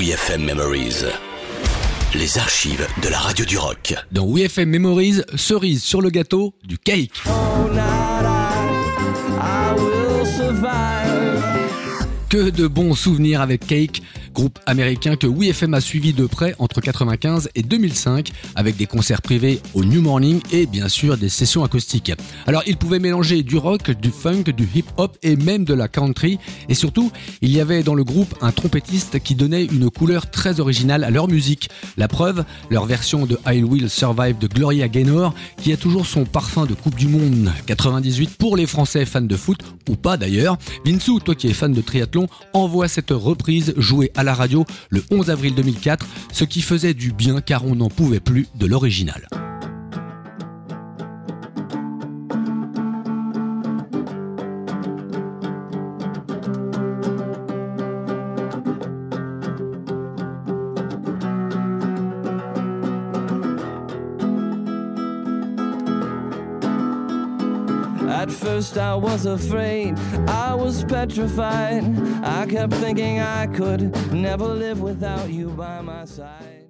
WeFM Memories. Les archives de la radio du rock. Dans WeFM Memories, cerise sur le gâteau du cake. Que de bons souvenirs avec Cake, groupe américain que WeFM a suivi de près entre 95 et 2005 avec des concerts privés au New Morning et bien sûr des sessions acoustiques. Alors ils pouvaient mélanger du rock, du funk, du hip-hop et même de la country et surtout il y avait dans le groupe un trompettiste qui donnait une couleur très originale à leur musique. La preuve, leur version de I Will Survive de Gloria Gaynor qui a toujours son parfum de Coupe du Monde 98 pour les Français fans de foot ou pas d'ailleurs. Vinsou, toi qui es fan de triathlon, envoie cette reprise jouée à la radio le 11 avril 2004, ce qui faisait du bien car on n'en pouvait plus de l'original. At first I was afraid, I was petrified. I kept thinking I could never live without you by my side.